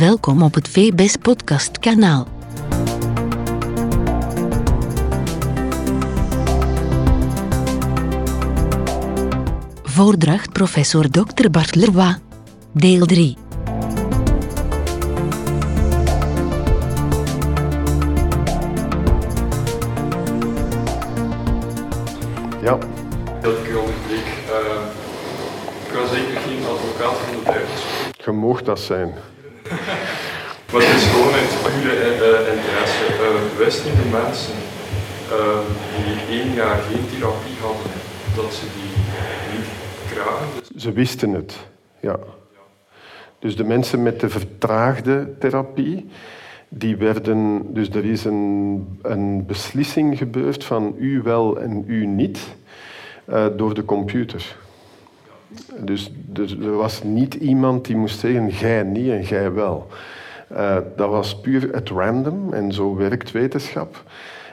Welkom op het VBS Podcast kanaal. Voordracht professor Dr. Bart Leroy. Deel 3. Ja, dat ik u onderbreek. Uh, ik was zeker geen advocaat van de duivels. je mocht dat zijn. Maar het is gewoon uit pure uh, interesse. Uh, wisten de mensen uh, die één jaar geen therapie hadden, dat ze die niet kragen? Dus Ze wisten het, ja. Dus de mensen met de vertraagde therapie, die werden, dus er is een, een beslissing gebeurd van u wel en u niet, eh, door de computer. Dus er, er was niet iemand die moest zeggen, jij niet en jij wel. Eh, dat was puur at random en zo werkt wetenschap.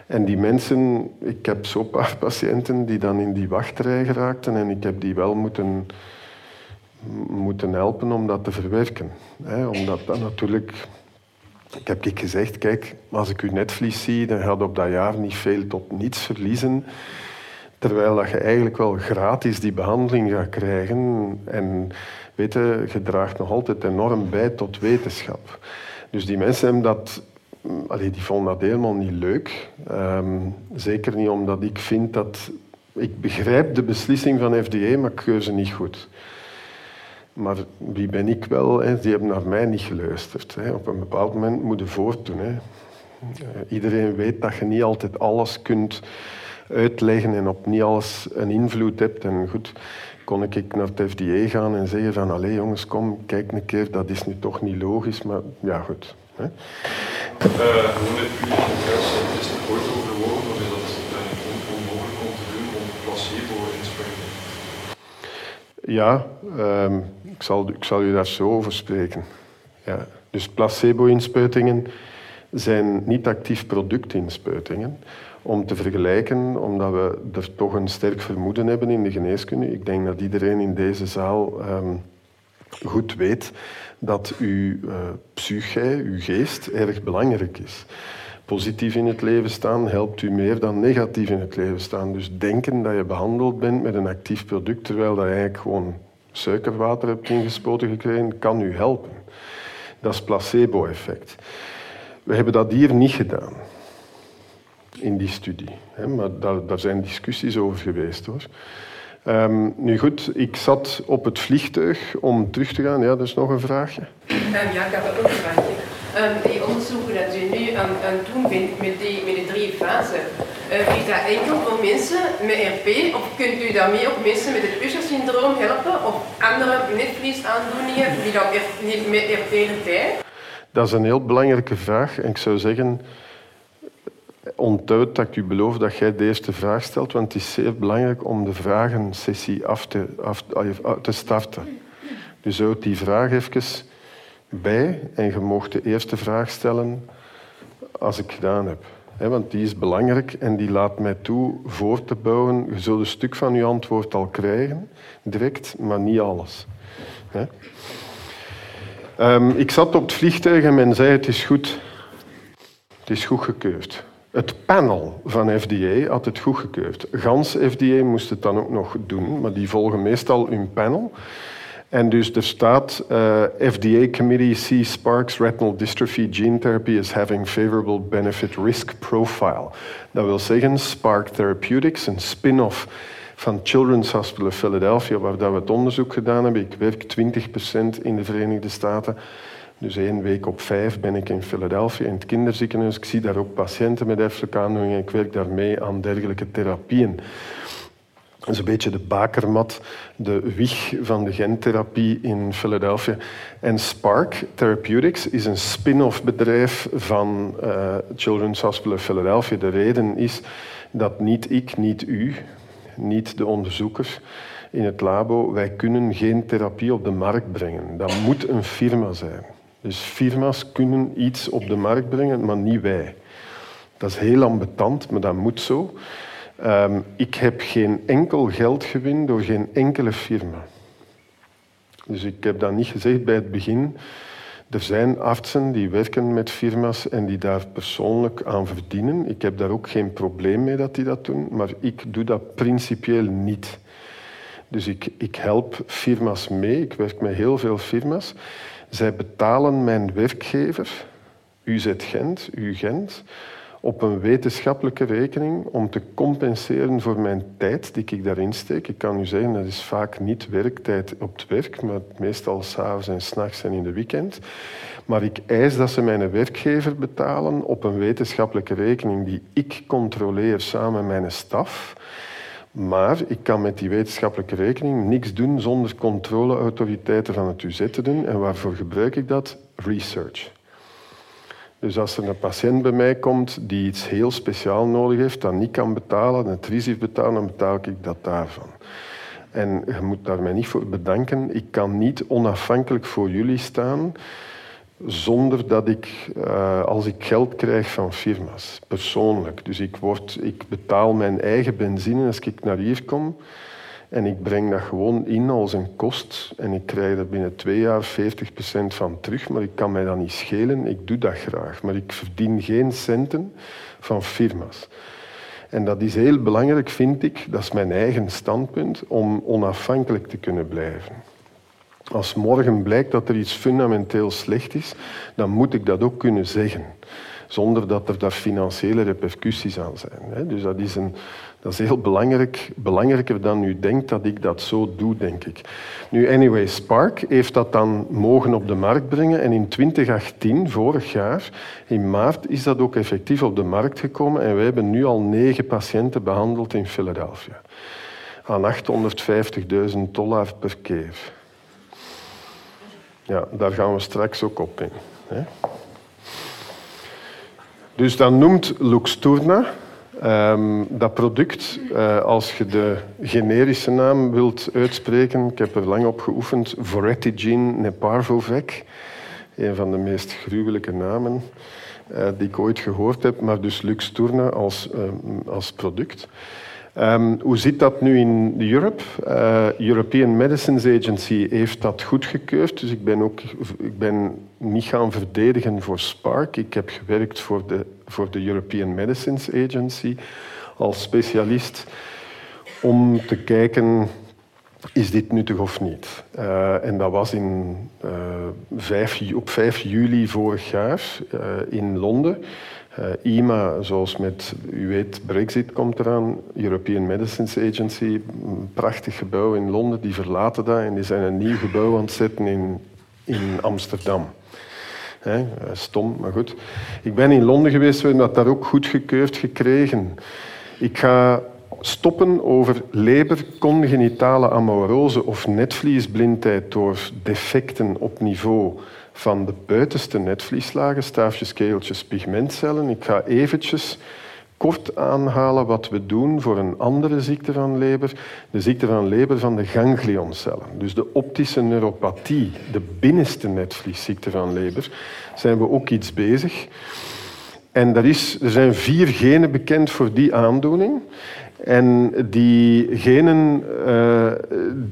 En die mensen, ik heb zo'n paar patiënten die dan in die wachtrij geraakten en ik heb die wel moeten, moeten helpen om dat te verwerken. Omdat dat natuurlijk... Ik heb ik gezegd, kijk, als ik uw netvlies zie, dan gaat op dat jaar niet veel tot niets verliezen. Terwijl dat je eigenlijk wel gratis die behandeling gaat krijgen. En weet je, je draagt nog altijd enorm bij tot wetenschap. Dus die mensen hebben dat, allee, die vonden dat helemaal niet leuk. Ehm, zeker niet omdat ik vind dat... Ik begrijp de beslissing van FDA, maar ik keur ze niet goed. Maar wie ben ik wel? Hè? Die hebben naar mij niet geluisterd. Hè? Op een bepaald moment moet je voortdoen. Hè? Uh, iedereen weet dat je niet altijd alles kunt uitleggen en op niet alles een invloed hebt. En goed, kon ik naar het FDA gaan en zeggen van... Allee jongens, kom, kijk een keer, dat is nu toch niet logisch. Maar ja, goed. Hè? uh, pure interesse. Is het ooit overwogen of is dat onmogelijk om te doen om placebo-inspanningen? Ja, um, ik, zal, ik zal u daar zo over spreken. Ja. Dus placebo-inspuitingen zijn niet actief productinspuitingen. Om te vergelijken, omdat we er toch een sterk vermoeden hebben in de geneeskunde. Ik denk dat iedereen in deze zaal um, goed weet dat uw uh, psyche, uw geest, erg belangrijk is. Positief in het leven staan helpt u meer dan negatief in het leven staan. Dus denken dat je behandeld bent met een actief product, terwijl dat je eigenlijk gewoon suikerwater hebt ingespoten gekregen, kan u helpen. Dat is placebo-effect. We hebben dat hier niet gedaan in die studie. Maar daar, daar, zijn discussies over geweest hoor. Um, nu goed, ik zat op het vliegtuig om terug te gaan. Ja, dat is nog een vraagje. Um, ja, ik heb ook een vraagje. Um, die onderzoeken dat u nu aan, aan doen bent met, die, met de drie fasen, is dat enkel voor mensen met RP of kunt u daarmee ook mensen met het Usher-syndroom helpen of andere netvliesaandoeningen die dan niet met RP erbij? Dat is een heel belangrijke vraag en ik zou zeggen, onthoud dat ik u beloof dat jij de eerste vraag stelt, want het is zeer belangrijk om de vragensessie af te, af, te starten. Dus houd die vraag even bij en je mocht de eerste vraag stellen als ik gedaan heb. He, want die is belangrijk en die laat mij toe voor te bouwen. Je zult een stuk van je antwoord al krijgen, direct, maar niet alles. He. Um, ik zat op het vliegtuig en men zei het is goed. Het is goedgekeurd. Het panel van FDA had het goedgekeurd. Gans FDA moest het dan ook nog doen, maar die volgen meestal hun panel. En dus er staat uh, FDA committee sees Sparks retinal dystrophy gene therapy as having favorable benefit risk profile. Dat wil zeggen Spark Therapeutics, een spin-off van Children's Hospital of Philadelphia, waar we het onderzoek gedaan hebben. Ik werk 20% in de Verenigde Staten. Dus één week op vijf ben ik in Philadelphia in het kinderziekenhuis. Ik zie daar ook patiënten met erfelijke aandoeningen. Ik werk daarmee aan dergelijke therapieën. Dat is een beetje de bakermat, de wieg van de gentherapie in Philadelphia. En Spark Therapeutics is een spin-off bedrijf van uh, Children's Hospital of Philadelphia. De reden is dat niet ik, niet u, niet de onderzoekers in het labo, wij kunnen geen therapie op de markt brengen. Dat moet een firma zijn. Dus firma's kunnen iets op de markt brengen, maar niet wij. Dat is heel ambetant, maar dat moet zo. Um, ik heb geen enkel geldgewin door geen enkele firma. Dus ik heb dat niet gezegd bij het begin. Er zijn artsen die werken met firma's en die daar persoonlijk aan verdienen. Ik heb daar ook geen probleem mee dat die dat doen, maar ik doe dat principieel niet. Dus ik, ik help firma's mee, ik werk met heel veel firma's. Zij betalen mijn werkgever, UZ Gent, UGent, op een wetenschappelijke rekening om te compenseren voor mijn tijd die ik daarin steek. Ik kan u zeggen, dat is vaak niet werktijd op het werk, maar meestal s'avonds en s'nachts en in de weekend. Maar ik eis dat ze mijn werkgever betalen op een wetenschappelijke rekening die ik controleer samen met mijn staf. Maar ik kan met die wetenschappelijke rekening niks doen zonder controleautoriteiten van het UZ te doen. En waarvoor gebruik ik dat? Research. Dus als er een patiënt bij mij komt die iets heel speciaal nodig heeft, dat niet kan betalen, het risico betalen, dan betaal ik dat daarvan. En je moet daar mij niet voor bedanken. Ik kan niet onafhankelijk voor jullie staan zonder dat ik, uh, als ik geld krijg van firma's, persoonlijk. Dus ik, ik betaal mijn eigen benzine als ik naar hier kom. En ik breng dat gewoon in als een kost. En ik krijg er binnen twee jaar 40% van terug. Maar ik kan mij dat niet schelen. Ik doe dat graag. Maar ik verdien geen centen van firma's. En dat is heel belangrijk, vind ik. Dat is mijn eigen standpunt. Om onafhankelijk te kunnen blijven. Als morgen blijkt dat er iets fundamenteel slecht is, dan moet ik dat ook kunnen zeggen. Zonder dat er daar financiële repercussies aan zijn. Dus dat is, een, dat is heel belangrijk, belangrijker dan u denkt dat ik dat zo doe, denk ik. Nu, anyway, Spark heeft dat dan mogen op de markt brengen. En in 2018, vorig jaar, in maart, is dat ook effectief op de markt gekomen. En wij hebben nu al negen patiënten behandeld in Philadelphia. Aan 850.000 dollar per keer. Ja, daar gaan we straks ook op in. Hè. Dus dan noemt Luxturna um, dat product, uh, als je de generische naam wilt uitspreken, ik heb er lang op geoefend, Voretigene neparvovec, een van de meest gruwelijke namen uh, die ik ooit gehoord heb, maar dus Luxturna als, uh, als product. Um, hoe zit dat nu in Europe? Uh, European Medicines Agency heeft dat goedgekeurd, dus ik ben, ook, ik ben niet gaan verdedigen voor Spark. Ik heb gewerkt voor de, voor de European Medicines Agency als specialist om te kijken is dit nuttig of niet? Uh, en dat was in, uh, 5, op 5 juli vorig jaar in Londen. Uh, IMA, zoals met, u weet, Brexit komt eraan, European Medicines Agency, een prachtig gebouw in Londen, die verlaten dat en die zijn een nieuw gebouw aan het zetten in, in Amsterdam. He, stom, maar goed. Ik ben in Londen geweest, we hebben dat daar ook goedgekeurd gekregen. Ik ga stoppen over leber, congenitale amorose of netvliesblindheid door defecten op niveau van de buitenste netvlieslagen, staafjes, keeltjes, pigmentcellen. Ik ga eventjes kort aanhalen wat we doen voor een andere ziekte van leber, de ziekte van leber van de ganglioncellen. Dus de optische neuropathie, de binnenste netvliesziekte van leber, zijn we ook iets bezig. En er, is, er zijn vier genen bekend voor die aandoening. En die genen uh,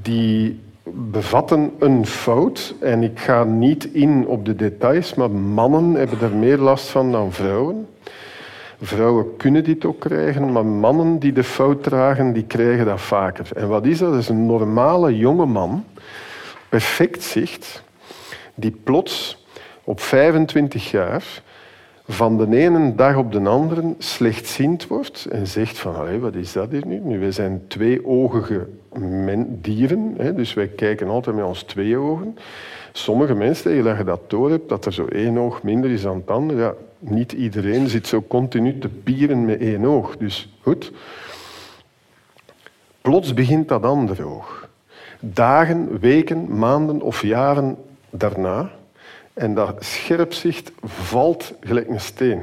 die bevatten een fout. En ik ga niet in op de details, maar mannen hebben er meer last van dan vrouwen. Vrouwen kunnen dit ook krijgen, maar mannen die de fout dragen, die krijgen dat vaker. En wat is dat? Dat is een normale jonge man, perfect zicht, die plots op 25 jaar van de ene dag op de andere slechtziend wordt en zegt van, wat is dat hier nu? nu wij zijn tweeogige dieren, hè, dus wij kijken altijd met ons twee ogen. Sommige mensen, tegen dat je dat door hebt, dat er zo één oog minder is dan het andere, ja, niet iedereen zit zo continu te pieren met één oog. Dus goed. Plots begint dat andere oog. Dagen, weken, maanden of jaren daarna en dat scherpzicht valt gelijk een steen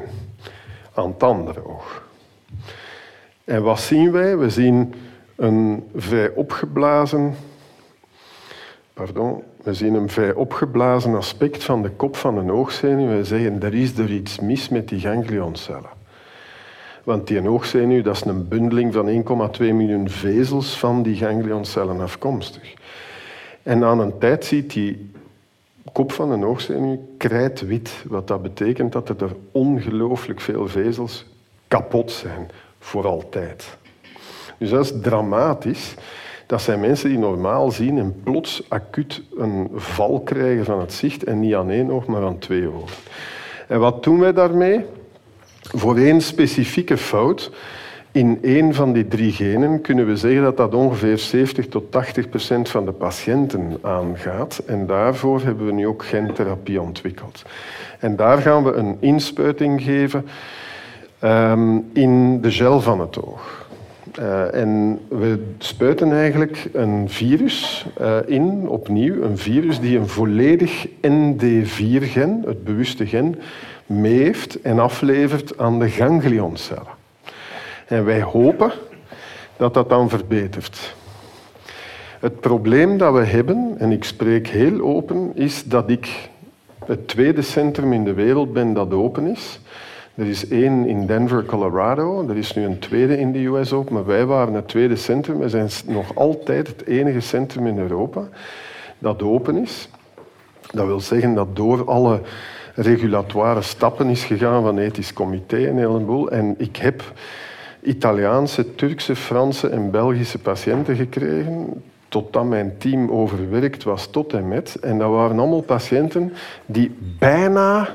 aan het andere oog. En wat zien wij? We zien een vrij opgeblazen, pardon, we zien een vrij opgeblazen aspect van de kop van een oogzenuw. We zeggen, er is er iets mis met die ganglioncellen. Want die oogzenuw, dat is een bundeling van 1,2 miljoen vezels van die ganglioncellen afkomstig. En aan een tijd ziet die kop van een oogzenuw krijtwit. Wat dat betekent dat er ongelooflijk veel vezels kapot zijn. Voor altijd. Dus dat is dramatisch. Dat zijn mensen die normaal zien en plots acuut een val krijgen van het zicht en niet aan één oog, maar aan twee ogen. En wat doen wij daarmee? Voor één specifieke fout in één van die drie genen kunnen we zeggen dat dat ongeveer 70 tot 80 procent van de patiënten aangaat. En daarvoor hebben we nu ook gentherapie ontwikkeld. En daar gaan we een inspuiting geven um, in de gel van het oog. Uh, en we spuiten eigenlijk een virus uh, in, opnieuw, een virus die een volledig ND4-gen, het bewuste gen, mee heeft en aflevert aan de ganglioncellen. En wij hopen dat dat dan verbetert. Het probleem dat we hebben, en ik spreek heel open, is dat ik het tweede centrum in de wereld ben dat open is. Er is één in Denver, Colorado. Er is nu een tweede in de US ook. Maar wij waren het tweede centrum. We zijn nog altijd het enige centrum in Europa dat open is. Dat wil zeggen dat door alle regulatoire stappen is gegaan van ethisch comité en heleboel. En ik heb Italiaanse, Turkse, Franse en Belgische patiënten gekregen totdat mijn team overwerkt was tot en met. En dat waren allemaal patiënten die bijna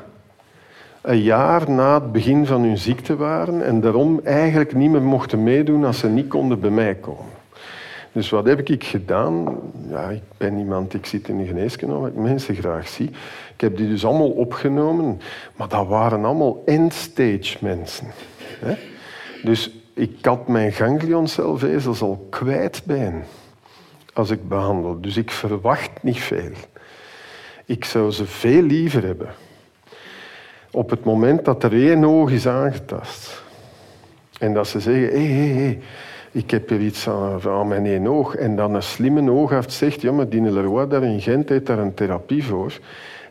een jaar na het begin van hun ziekte waren en daarom eigenlijk niet meer mochten meedoen als ze niet konden bij mij komen. Dus wat heb ik gedaan? Ja, ik ben iemand, ik zit in de geneeskunde, waar ik mensen graag zie. Ik heb die dus allemaal opgenomen, maar dat waren allemaal end-stage mensen. Dus ik had mijn ganglioncelvezels al kwijt bij als ik behandel. Dus ik verwacht niet veel. Ik zou ze veel liever hebben op het moment dat er één oog is aangetast. En dat ze zeggen, hé, hé, hé, ik heb hier iets aan, mijn één oog. En dan een slimme oogarts zegt, ja, maar die Leroy daar in Gent heeft daar een therapie voor.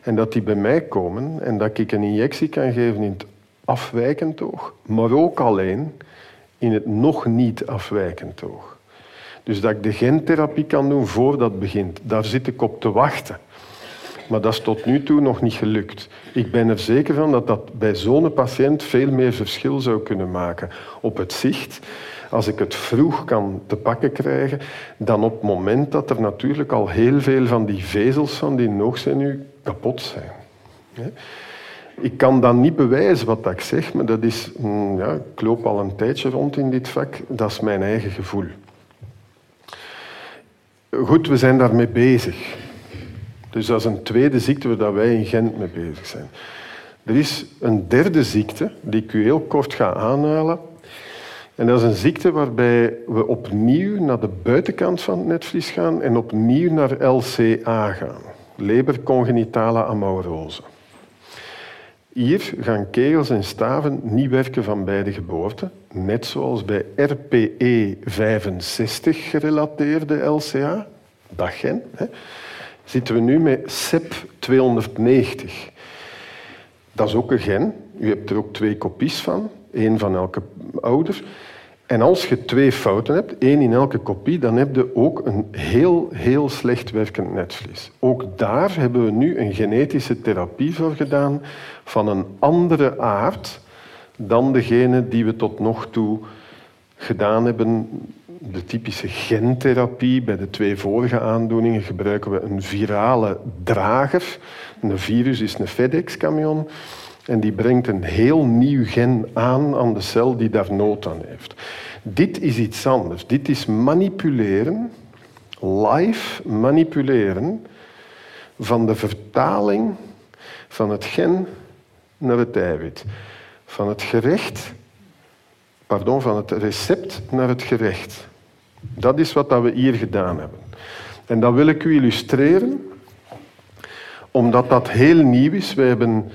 En dat die bij mij komen en dat ik een injectie kan geven in het afwijkend oog, maar ook alleen in het nog niet afwijkend oog. Dus dat ik de gentherapie kan doen voordat het begint. Daar zit ik op te wachten. Maar dat is tot nu toe nog niet gelukt. Ik ben er zeker van dat dat bij zo'n patiënt veel meer verschil zou kunnen maken op het zicht. Als ik het vroeg kan te pakken krijgen, dan op het moment dat er natuurlijk al heel veel van die vezels van die nu kapot zijn. Ik kan dan niet bewijzen wat ik zeg, maar dat is, mm, ja, ik loop al een tijdje rond in dit vak, dat is mijn eigen gevoel. Goed, we zijn daarmee bezig. Dus dat is een tweede ziekte waar wij in Gent mee bezig zijn. Er is een derde ziekte die ik u heel kort ga aanhalen. En dat is een ziekte waarbij we opnieuw naar de buitenkant van het netvlies gaan en opnieuw naar LCA gaan. Lebercongenitale amauroze. Hier gaan kegels en staven niet werken van bij de geboorte, net zoals bij RPE 65 gerelateerde LCA, dat gen. Zitten we nu met CEP290. Dat is ook een gen. U hebt er ook twee kopies van, één van elke ouder. En als je twee fouten hebt, één in elke kopie, dan heb je ook een heel, heel slecht werkend netvlies. Ook daar hebben we nu een genetische therapie voor gedaan van een andere aard dan degene die we tot nog toe gedaan hebben de typische gentherapie. Bij de twee vorige aandoeningen gebruiken we een virale drager. Een virus is een FedEx-camion. En die brengt een heel nieuw gen aan aan de cel die daar nood aan heeft. Dit is iets anders. Dit is manipuleren, live manipuleren van de vertaling van het gen naar het eiwit. Van het gerecht pardon, van het recept naar het gerecht. Dat is wat we hier gedaan hebben. En dat wil ik u illustreren, omdat dat heel nieuw is. We hebben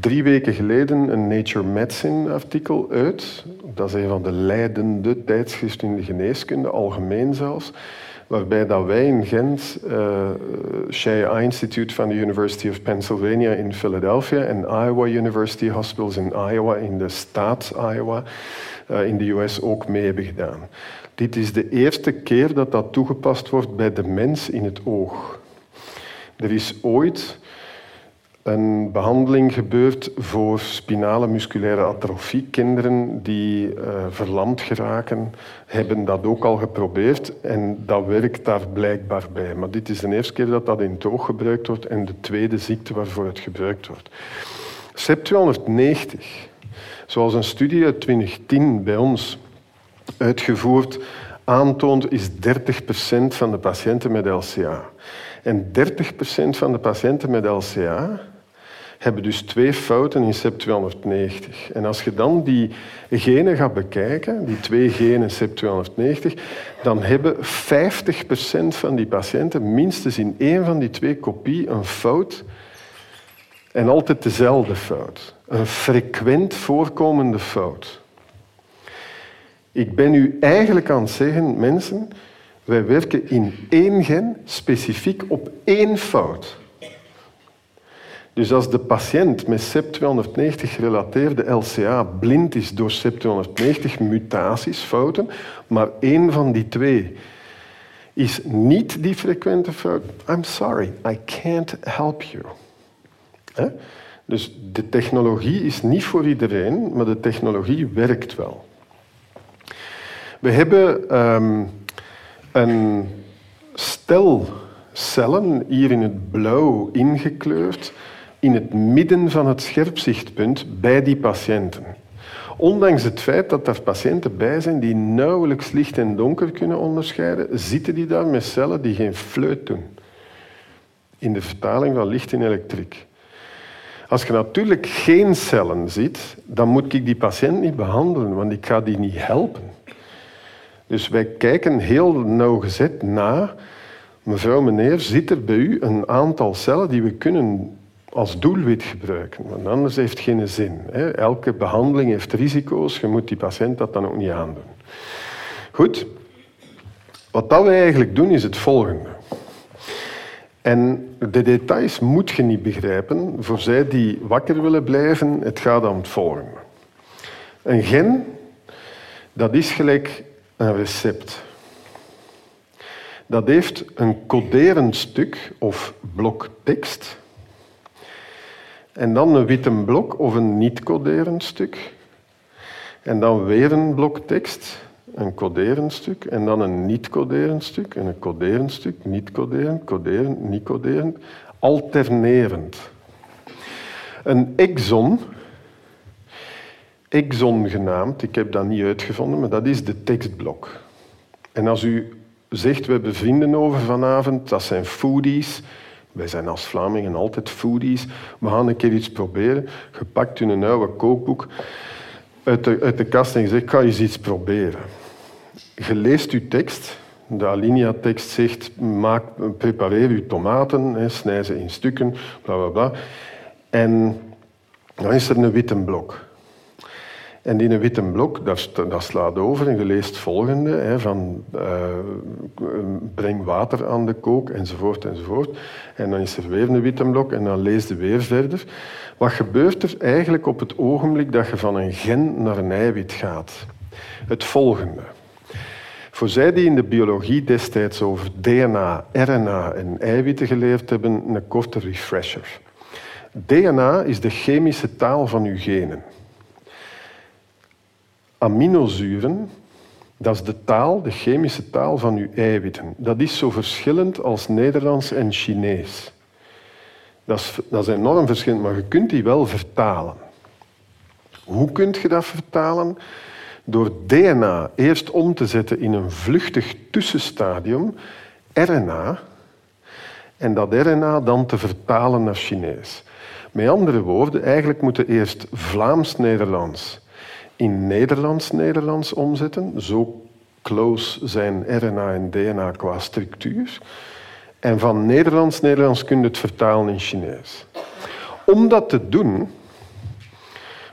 drie weken geleden een Nature Medicine artikel uit. Dat is een van de leidende tijdschriften in de geneeskunde, algemeen zelfs waarbij dat wij in Gent, uh, Institute van de University of Pennsylvania in Philadelphia en Iowa University Hospitals in Iowa, in de staat Iowa, uh, in de US ook mee hebben gedaan. Dit is de eerste keer dat dat toegepast wordt bij de mens in het oog. Er is ooit een behandeling gebeurd voor spinale musculaire atrofie. Kinderen die uh, verlamd geraken, hebben dat ook al geprobeerd en dat werkt daar blijkbaar bij. Maar dit is de eerste keer dat dat in het oog gebruikt wordt en de tweede ziekte waarvoor het gebruikt wordt. SEP 290, zoals een studie uit 2010 bij ons uitgevoerd aantoont, is 30% van de patiënten met LCA. En 30% van de patiënten met LCA hebben dus twee fouten in CEP290. En als je dan die genen gaat bekijken, die twee genen CEP290, dan hebben 50% van die patiënten minstens in één van die twee kopieën een fout en altijd dezelfde fout. Een frequent voorkomende fout. Ik ben u eigenlijk aan het zeggen, mensen, wij werken in één gen specifiek op één fout. Dus als de patiënt met CEP290 gerelateerde LCA blind is door CEP290 mutaties, fouten, maar één van die twee is niet die frequente fout, I'm sorry, I can't help you. Dus de technologie is niet voor iedereen, maar de technologie werkt wel. We hebben um, een stel cellen hier in het blauw ingekleurd in het midden van het scherpzichtpunt bij die patiënten. Ondanks het feit dat er patiënten bij zijn die nauwelijks licht en donker kunnen onderscheiden, zitten die daar met cellen die geen fluit doen. In de vertaling van licht in elektriek. Als je natuurlijk geen cellen ziet, dan moet ik die patiënt niet behandelen, want ik ga die niet helpen. Dus wij kijken heel nauwgezet na. Mevrouw, meneer, zit er bij u een aantal cellen die we kunnen als doelwit gebruiken. Want anders heeft het geen zin. Elke behandeling heeft risico's. Je moet die patiënt dat dan ook niet aandoen. Goed. Wat dat we eigenlijk doen is het volgende. En de details moet je niet begrijpen. Voor zij die wakker willen blijven, het gaat om het volgende. Een gen, dat is gelijk een recept. Dat heeft een coderend stuk of blok tekst en dan een witte blok of een niet-coderend stuk. En dan weer een blok tekst, een coderend stuk. En dan een niet-coderend stuk en een coderend stuk, niet-coderend, coderend, niet-coderend. Alternerend. Een exon, exon genaamd, ik heb dat niet uitgevonden, maar dat is de tekstblok. En als u zegt, we hebben vrienden over vanavond, dat zijn foodies, wij zijn als Vlamingen altijd foodies. We gaan een keer iets proberen. Je pakt een oude kookboek uit de, kast en je zegt, ga eens iets proberen. Je leest je tekst. De alinea-tekst zegt, maak, prepareer je tomaten, hè, snij ze in stukken, bla bla bla. En dan is er een witte blok. En een witte blok, dat, dat slaat over en je leest het volgende, hè, van uh, breng water aan de kook, enzovoort, enzovoort. En dan is er weer een witte blok en dan lees je weer verder. Wat gebeurt er eigenlijk op het ogenblik dat je van een gen naar een eiwit gaat? Het volgende. Voor zij die in de biologie destijds over DNA, RNA en eiwitten geleerd hebben, een korte refresher. DNA is de chemische taal van uw genen aminozuren, dat is de taal, de chemische taal van uw eiwitten. Dat is zo verschillend als Nederlands en Chinees. Dat is, dat is enorm verschillend, maar je kunt die wel vertalen. Hoe kun je dat vertalen? Door DNA eerst om te zetten in een vluchtig tussenstadium, RNA, en dat RNA dan te vertalen naar Chinees. Met andere woorden, eigenlijk moeten eerst Vlaams-Nederlands in Nederlands-Nederlands omzetten. Zo close zijn RNA en DNA qua structuur. En van Nederlands-Nederlands kun je het vertalen in Chinees. Om dat te doen,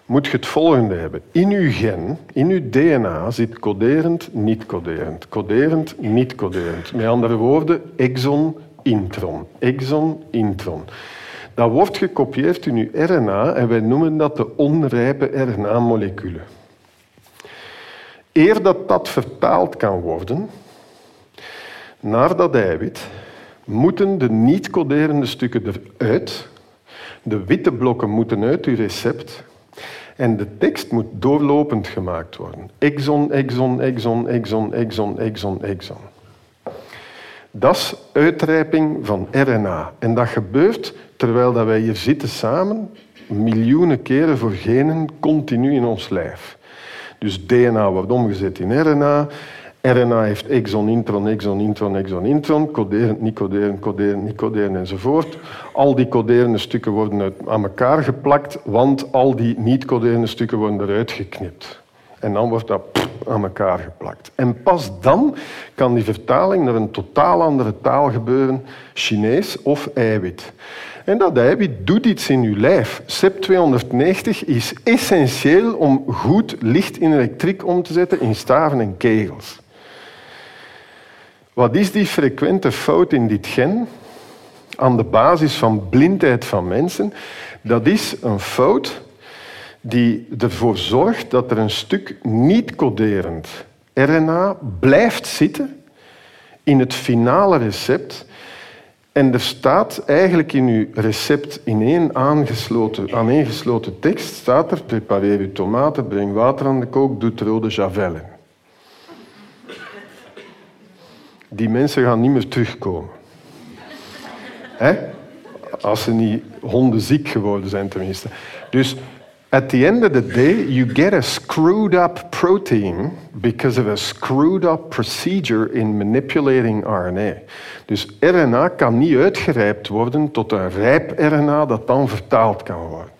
moet je het volgende hebben. In uw gen, in uw DNA zit coderend, niet-coderend. Coderend, niet-coderend. Met andere woorden, exon, intron. Exon, intron. Dat wordt gekopieerd in uw RNA en wij noemen dat de onrijpe RNA-moleculen. Eer dat dat vertaald kan worden naar dat eiwit, moeten de niet-coderende stukken eruit. De witte blokken moeten uit uw recept. En de tekst moet doorlopend gemaakt worden. Exon, exon, exon, exon, exon, exon, exon. Dat is uitrijping van RNA. En dat gebeurt terwijl dat wij hier zitten samen, miljoenen keren voor genen, continu in ons lijf. Dus DNA wordt omgezet in RNA. RNA heeft exon, intron, exon, intron, exon, intron, coderend, niet coderend, coderend, niet coderend enzovoort. Al die coderende stukken worden aan elkaar geplakt, want al die niet-coderende stukken worden eruit geknipt. En dan wordt dat aan elkaar geplakt. En pas dan kan die vertaling naar een totaal andere taal gebeuren, Chinees of eiwit. En dat eiwit doet iets in uw lijf. CEP290 is essentieel om goed licht in elektriek om te zetten in staven en kegels. Wat is die frequente fout in dit gen? Aan de basis van blindheid van mensen. Dat is een fout die ervoor zorgt dat er een stuk niet-coderend RNA blijft zitten in het finale recept. En er staat eigenlijk in uw recept in één aangesloten, aaneengesloten tekst, staat er, prepareer uw tomaten, breng water aan de kook, doe rode javel in. Die mensen gaan niet meer terugkomen. Hè? Als ze niet hondenziek geworden zijn tenminste. Dus At the end of the day, you get a screwed up protein because of a screwed up procedure in manipulating RNA. Dus RNA kan niet uitgerijpt worden tot een rijp RNA dat dan vertaald kan worden.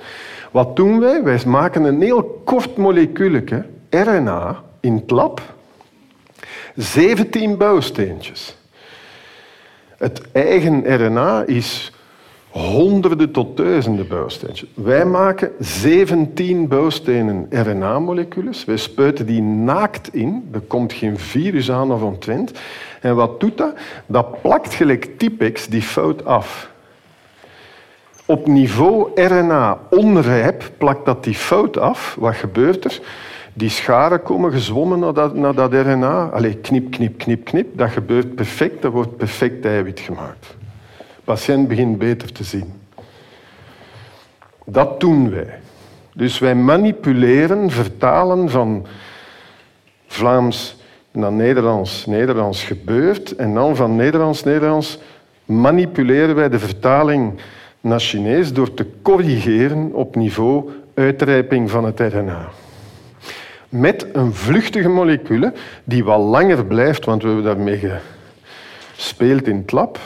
Wat doen wij? Wij maken een heel kort molecuulje RNA in het lab. 17 bouwsteentjes. Het eigen RNA is honderden tot duizenden bouwsteentjes. Wij maken 17 bouwstenen RNA-moleculen. Wij spuiten die naakt in. Er komt geen virus aan of ontwend. En wat doet dat? Dat plakt gelijk Tipex die fout af. Op niveau RNA onrijp plakt dat die fout af. Wat gebeurt er? Die scharen komen gezwommen naar dat, naar dat RNA. Allee, knip, knip, knip, knip. Dat gebeurt perfect. Dat wordt perfect eiwit gemaakt. Patiënt begint beter te zien. Dat doen wij. Dus wij manipuleren, vertalen van Vlaams naar Nederlands. Nederlands gebeurt en dan van Nederlands-Nederlands manipuleren wij de vertaling naar Chinees door te corrigeren op niveau uitrijping van het RNA. Met een vluchtige molecule die wat langer blijft, want we hebben daarmee gespeeld in het lab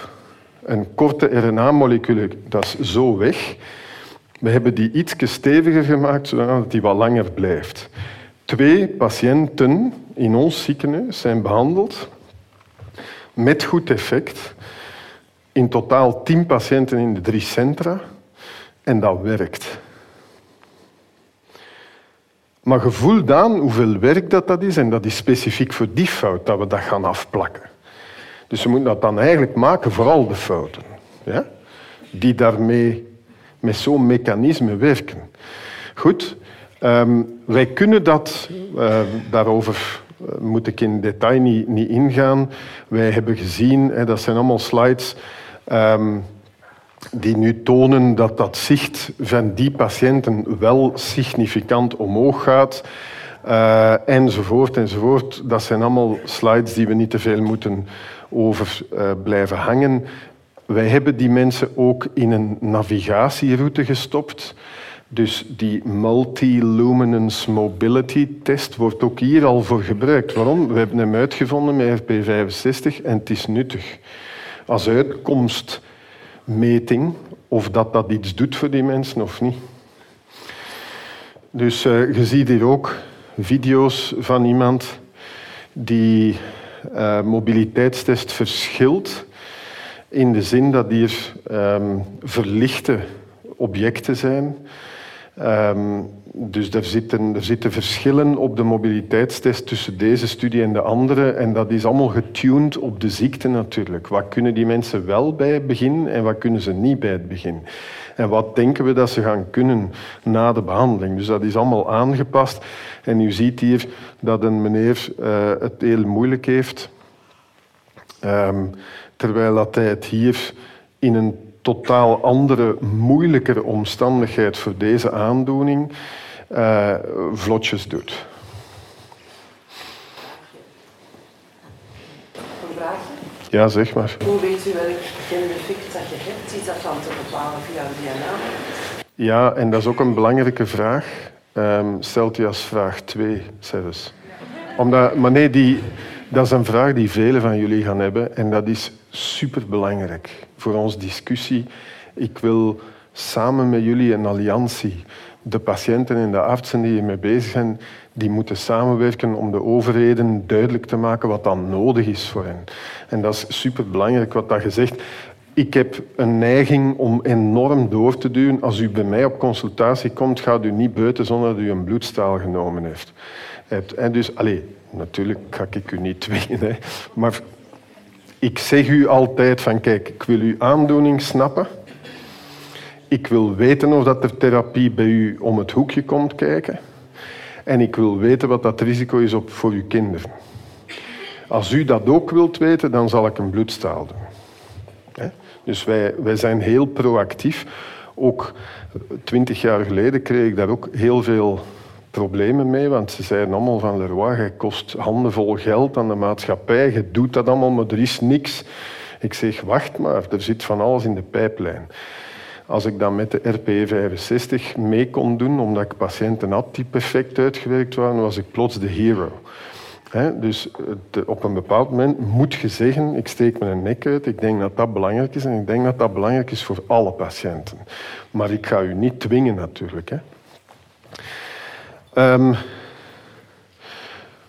een korte RNA-molecule, dat is zo weg. We hebben die iets steviger gemaakt, zodat die wat langer blijft. Twee patiënten in ons ziekenhuis zijn behandeld met goed effect. In totaal tien patiënten in de drie centra. En dat werkt. Maar gevoel dan hoeveel werk dat, dat is, en dat is specifiek voor die fout dat we dat gaan afplakken. Dus we moeten dat dan eigenlijk maken, vooral de fouten. Ja? Die daarmee met zo'n mechanisme werken. Goed, ehm, wij kunnen dat, uh, daarover uh, moet ik in detail niet, niet ingaan. Wij hebben gezien, hè, dat zijn allemaal slides um, die nu tonen dat dat zicht van die patiënten wel significant omhoog gaat. Uh, enzovoort, enzovoort. Dat zijn allemaal slides die we niet te veel moeten over uh, blijven hangen. Wij hebben die mensen ook in een navigatieroute gestopt. Dus die multi-luminance mobility test wordt ook hier al voor gebruikt. Waarom? We hebben hem uitgevonden met FP65 en het is nuttig. Als uitkomstmeting of dat dat iets doet voor die mensen of niet. Dus uh, je ziet hier ook video's van iemand die uh, mobiliteitstest verschilt in de zin dat hier um, verlichte objecten zijn. Um, dus er zitten, er zitten verschillen op de mobiliteitstest tussen deze studie en de andere. En dat is allemaal getuned op de ziekte natuurlijk. Wat kunnen die mensen wel bij het begin en wat kunnen ze niet bij het begin? En wat denken we dat ze gaan kunnen na de behandeling? Dus dat is allemaal aangepast. En u ziet hier dat een meneer uh, het heel moeilijk heeft. Um, terwijl dat hij het hier in een totaal andere, moeilijkere omstandigheid voor deze aandoening uh, vlotjes doet. Een vraagje? Ja, zeg maar. Hoe weet u welk gendefect dat je hebt? Is dat dan te bepalen via DNA? Ja, en dat is ook een belangrijke vraag. Um, stelt u als vraag 2 zelfs. Omdat, maar nee, die, dat is een vraag die velen van jullie gaan hebben en dat is superbelangrijk voor onze discussie. Ik wil samen met jullie een alliantie. De patiënten en de artsen die hiermee bezig zijn, die moeten samenwerken om de overheden duidelijk te maken wat dan nodig is voor hen. En dat is superbelangrijk wat dat gezegd. Ik heb een neiging om enorm door te duwen. Als u bij mij op consultatie komt, gaat u niet buiten zonder dat u een bloedstaal genomen heeft. En dus, allez, natuurlijk ga ik u niet dwingen, hè, maar ik zeg u altijd van kijk, ik wil uw aandoening snappen. Ik wil weten of dat er therapie bij u om het hoekje komt kijken. En ik wil weten wat dat risico is op, voor uw kinderen. Als u dat ook wilt weten, dan zal ik een bloedstaal doen. Dus wij, wij zijn heel proactief. Ook twintig jaar geleden kreeg ik daar ook heel veel problemen mee, want ze zeiden allemaal van Leroy, je kost handenvol geld aan de maatschappij, je doet dat allemaal, maar er is niks. Ik zeg, wacht maar, er zit van alles in de pijplijn. Als ik dan met de RP65 mee kon doen, omdat ik patiënten had die perfect uitgewerkt waren, was ik plots de hero. dus op een bepaald moment moet je zeggen, ik steek mijn nek uit, ik denk dat dat belangrijk is en ik denk dat dat belangrijk is voor alle patiënten. Maar ik ga u niet dwingen natuurlijk. Um,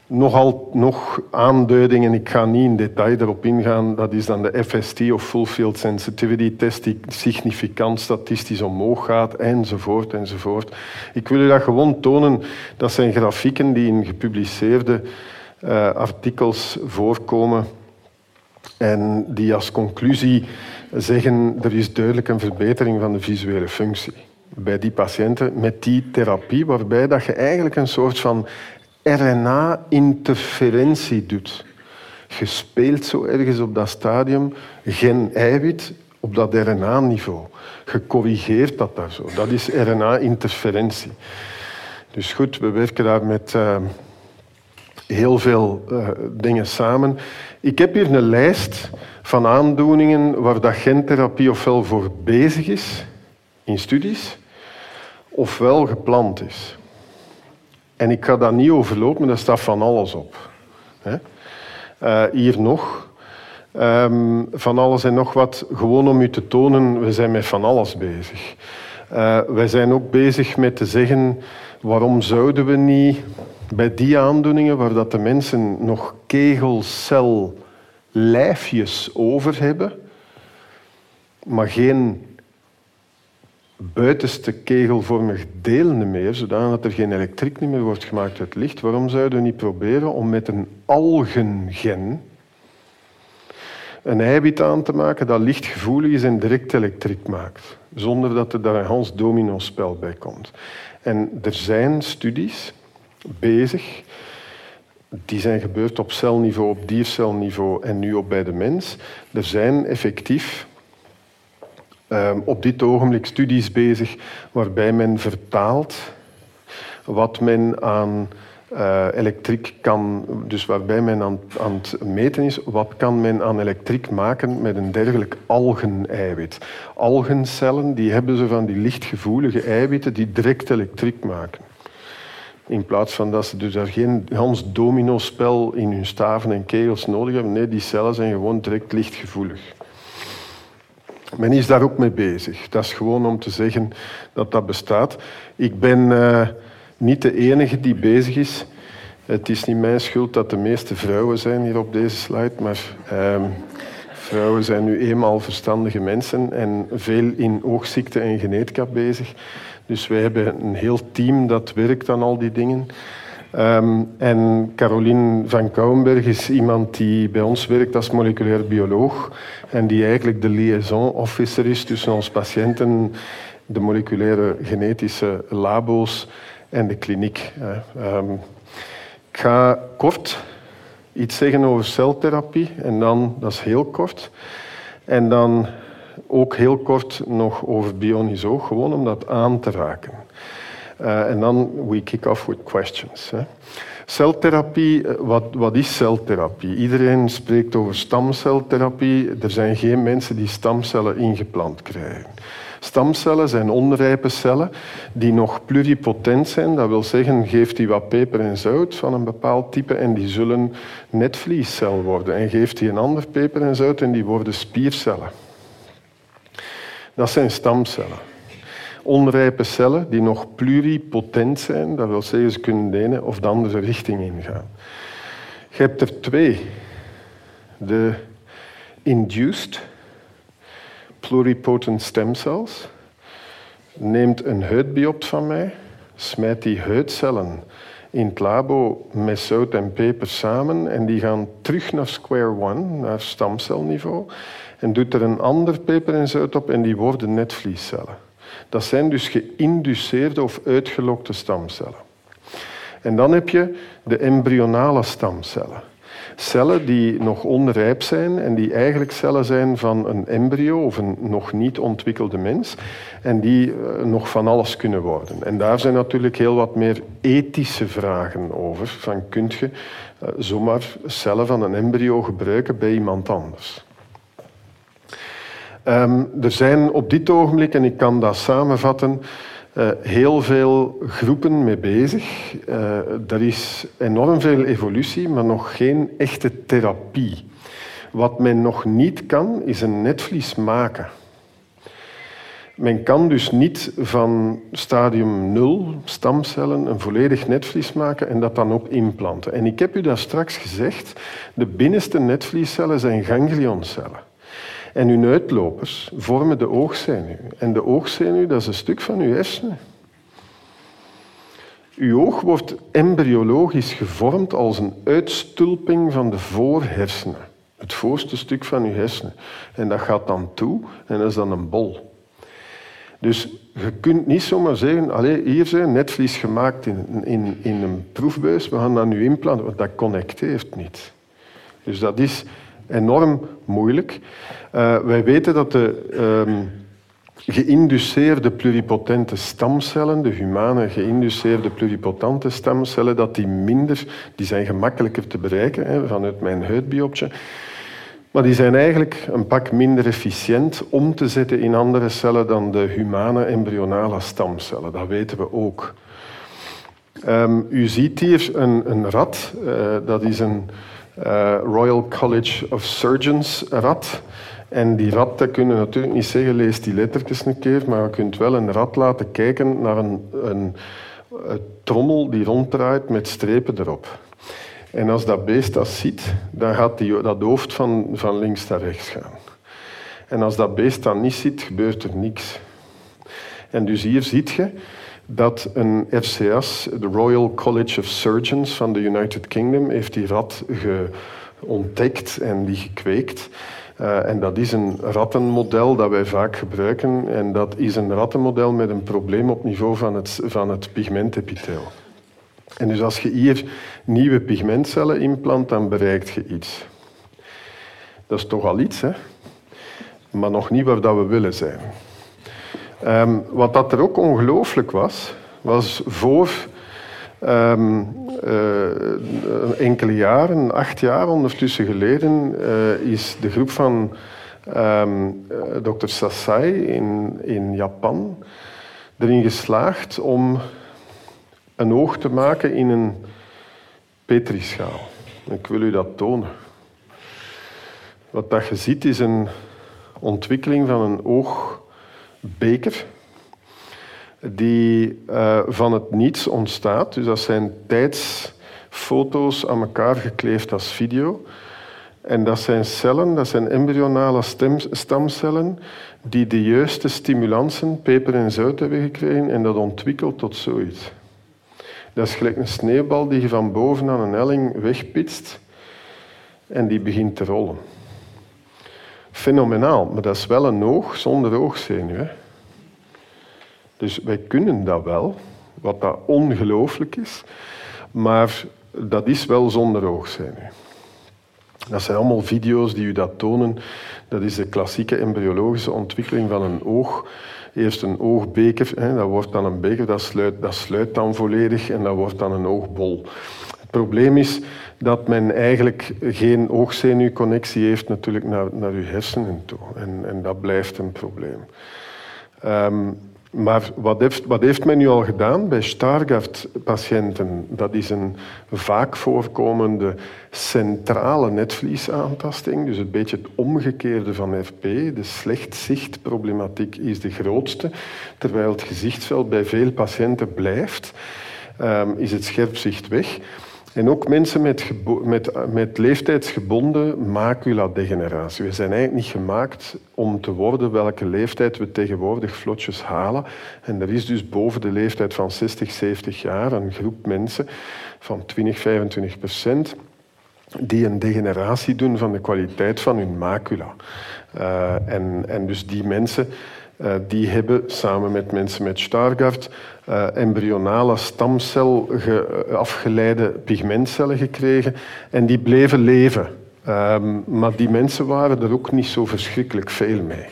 nogal, nog aanduidingen, ik ga niet in detail erop ingaan, dat is dan de FST of Full Field Sensitivity Test die significant statistisch omhoog gaat, enzovoort, enzovoort. Ik wil u dat gewoon tonen, dat zijn grafieken die in gepubliceerde uh, artikels voorkomen en die als conclusie zeggen er is duidelijk een verbetering van de visuele functie bij die patiënten met die therapie, waarbij dat je eigenlijk een soort van RNA-interferentie doet. Je speelt zo ergens op dat stadium gen-eiwit op dat RNA-niveau. Je corrigeert dat daar zo. Dat is RNA-interferentie. Dus goed, we werken daar met uh, heel veel uh, dingen samen. Ik heb hier een lijst van aandoeningen waar dat gentherapie ofwel voor bezig is in studies, ofwel gepland is. En ik ga dat niet overlopen, daar staat van alles op. Uh, hier nog. Um, van alles en nog wat, gewoon om u te tonen, we zijn met van alles bezig. Uh, wij zijn ook bezig met te zeggen, waarom zouden we niet bij die aandoeningen waar dat de mensen nog kegelcel-lijfjes over hebben, maar geen buitenste kegelvormig deel meer, zodat er geen elektriek meer wordt gemaakt uit licht. Waarom zouden we niet proberen om met een algengen een eiwit aan te maken dat lichtgevoelig is en direct elektriek maakt, zonder dat er daar een Hans domino-spel bij komt. En er zijn studies bezig, die zijn gebeurd op celniveau, op diercelniveau en nu op bij de mens. Er zijn effectief Ehm, op dit ogenblik studies bezig waarbij men vertaalt wat men aan uh, elektriek kan, dus waarbij men aan, aan, het meten is, wat kan men aan elektriek maken met een dergelijk algeneiwit. Algencellen die hebben ze van die lichtgevoelige eiwitten die direct elektriek maken. In plaats van dat ze dus daar geen Hans domino-spel in hun staven en kegels nodig hebben. Nee, die cellen zijn gewoon direct lichtgevoelig. Men is daar ook mee bezig. Dat is gewoon om te zeggen dat dat bestaat. Ik ben uh, niet de enige die bezig is. Het is niet mijn schuld dat de meeste vrouwen zijn hier op deze slide, maar uh, vrouwen zijn nu eenmaal verstandige mensen en veel in oogziekte en genetica bezig. Dus wij hebben een heel team dat werkt aan al die dingen. Um, en Caroline van Kouwenberg is iemand die bij ons werkt als moleculair bioloog en die eigenlijk de liaison officer is tussen ons patiënten, de moleculaire genetische labo's en de kliniek. Um, ik ga kort iets zeggen over celtherapie en dan, dat is heel kort. En dan ook heel kort nog over bionizoog, gewoon om dat aan te raken. Uh, en dan we kick off with questions. Celtherapie, eh, wat, wat is celtherapie? Iedereen spreekt over stamceltherapie. Er zijn geen mensen die stamcellen ingeplant krijgen. Stamcellen zijn onrijpe cellen die nog pluripotent zijn. Dat wil zeggen, geeft die wat peper en zout van een bepaald type en die zullen netvliescel worden. En geeft die een ander peper en zout en die worden spiercellen. Dat zijn stamcellen. Onrijpe cellen die nog pluripotent zijn, dat wil zeggen ze kunnen de ene of de andere richting ingaan. Je hebt er twee. De induced pluripotent stem cells. Neemt een huidbiopt van mij, smijt die huidcellen in het labo met zout en peper samen en die gaan terug naar square one, naar stamcelniveau en doet er een ander peper en zout op en die worden netvliescellen. Dat zijn dus geïnduceerde of uitgelokte stamcellen. En dan heb je de embryonale stamcellen. Cellen die nog onrijp zijn en die eigenlijk cellen zijn van een embryo of een nog niet ontwikkelde mens en die eh, nog van alles kunnen worden. En daar zijn natuurlijk heel wat meer ethische vragen over. Van kunt je uh, zomaar cellen van een embryo gebruiken bij iemand anders? Um, er zijn op dit ogenblik, en ik kan dat samenvatten, uh, heel veel groepen mee bezig. Uh, er is enorm veel evolutie, maar nog geen echte therapie. Wat men nog niet kan, is een netvlies maken. Men kan dus niet van stadium 0 stamcellen een volledig netvlies maken en dat dan ook implanten. En ik heb u dat straks gezegd, de binnenste netvliescellen zijn ganglioncellen. En uw uitlopers vormen de oogzenuw. En de oogzenuw, dat is een stuk van uw hersenen. Uw oog wordt embryologisch gevormd als een uitstulping van de voorhersenen. Het voorste stuk van uw hersenen. En dat gaat dan toe en dat is dan een bol. Dus je kunt niet zomaar zeggen, allez, hier zijn netvlies gemaakt in, in, in een proefbuis, we gaan dat nu implanten, want dat connecteert niet. Dus dat is enorm moeilijk. Uh, wij weten dat de um, geïnduceerde pluripotente stamcellen, de humane geïnduceerde pluripotente stamcellen, dat die minder, die zijn gemakkelijker te bereiken hè, vanuit mijn huidbiopje. Maar die zijn eigenlijk een pak minder efficiënt om te zetten in andere cellen dan de humane embryonale stamcellen. Dat weten we ook. Um, u ziet hier een, een rat. Uh, dat is een Royal College of Surgeons rat. En die rat, dat kun je natuurlijk niet zeggen, lees die lettertjes een keer, maar je kunt wel een rat laten kijken naar een, een, een trommel die ronddraait met strepen erop. En als dat beest dat ziet, dan gaat die, dat hoofd van, van links naar rechts gaan. En als dat beest dat niet ziet, gebeurt er niks. En dus hier ziet je dat een FCS, de Royal College of Surgeons van de United Kingdom, heeft die rat ontdekt en die gekweekt. Uh, en dat is een rattenmodel dat wij vaak gebruiken. En dat is een rattenmodel met een probleem op niveau van het, van het pigmentepitheel. En dus als je hier nieuwe pigmentcellen implant, dan bereikt je iets. Dat is toch al iets, hè? maar nog niet waar we willen zijn. Um, wat dat er ook ongelooflijk was, was voor um, enkele jaren, acht jaar ondertussen geleden, uh, is de groep van um, dokter Sasai in, in Japan erin geslaagd om een oog te maken in een petrischaal. Ik wil u dat tonen. Wat dat je ziet is een ontwikkeling van een oog beker die uh, van het niets ontstaat. Dus dat zijn tijdsfoto's aan elkaar gekleefd als video. En dat zijn cellen, dat zijn embryonale stamcellen die de juiste stimulansen, peper en zout hebben gekregen en dat ontwikkelt tot zoiets. Dat is gelijk een sneeuwbal die je van boven aan een helling wegpitst en die begint te rollen fenomenaal, maar dat is wel een oog zonder oogzenuw. Dus wij kunnen dat wel, wat dat ongelooflijk is, maar dat is wel zonder oogzenuw. Dat zijn allemaal video's die u dat tonen. Dat is de klassieke embryologische ontwikkeling van een oog. Eerst een oogbeker, hè, dat wordt dan een beker, dat sluit, dat sluit dan volledig en dat wordt dan een oogbol. Probleem is dat men eigenlijk geen oogzenuwconnectie heeft natuurlijk naar, naar uw hersenen toe. En, en dat blijft een probleem. Ehm, maar wat heeft, wat heeft men nu al gedaan bij Stargardt-patiënten? Dat is een vaak voorkomende centrale netvliesaantasting, dus een beetje het omgekeerde van FP. De slechtzichtproblematiek is de grootste, terwijl het gezichtsveld bij veel patiënten blijft, um, is het scherpzicht weg. En ook mensen met, met, met leeftijdsgebonden maculadegeneratie. We zijn eigenlijk niet gemaakt om te worden welke leeftijd we tegenwoordig vlotjes halen. En er is dus boven de leeftijd van 60, 70 jaar een groep mensen van 20, 25 procent die een degeneratie doen van de kwaliteit van hun macula. Uh, en, en dus die mensen uh, die hebben samen met mensen met Stargardt uh, embryonale stamcel afgeleide pigmentcellen gekregen en die bleven leven. Um, maar die mensen waren er ook niet zo verschrikkelijk veel mee.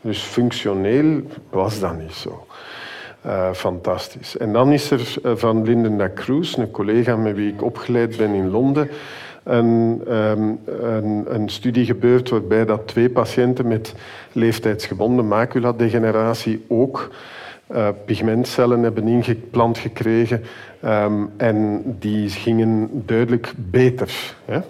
Dus functioneel was dat niet zo. Fantastisch. En dan is er van Linda Cruz, een collega met wie ik opgeleid ben in Londen, een, um, een, studie gebeurd waarbij dat twee patiënten met leeftijdsgebonden maculadegeneratie ook uh, pigmentcellen hebben ingeplant gekregen um, en die gingen duidelijk beter. Hè?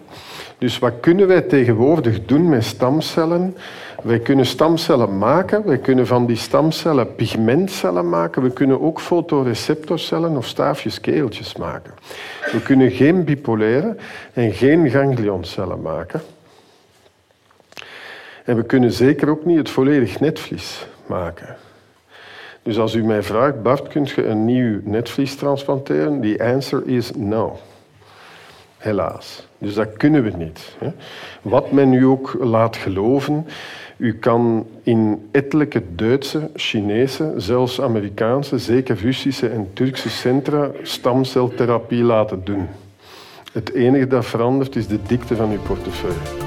Dus wat kunnen wij tegenwoordig doen met stamcellen? Wij kunnen stamcellen maken, wij kunnen van die stamcellen pigmentcellen maken, we kunnen ook fotoreceptorcellen of staafjes, keeltjes maken. We kunnen geen bipolaire en geen ganglioncellen maken. En we kunnen zeker ook niet het volledig netvlies maken. Dus als u mij vraagt, Bart, kunt je een nieuw netvlies transplanteren? Die answer is no. Helaas. Dus dat kunnen we niet. Wat men u ook laat geloven, u kan in ettelijke Duitse, Chinese, zelfs Amerikaanse, zeker Russische en Turkse centra stamceltherapie laten doen. Het enige dat verandert is de dikte van uw portefeuille.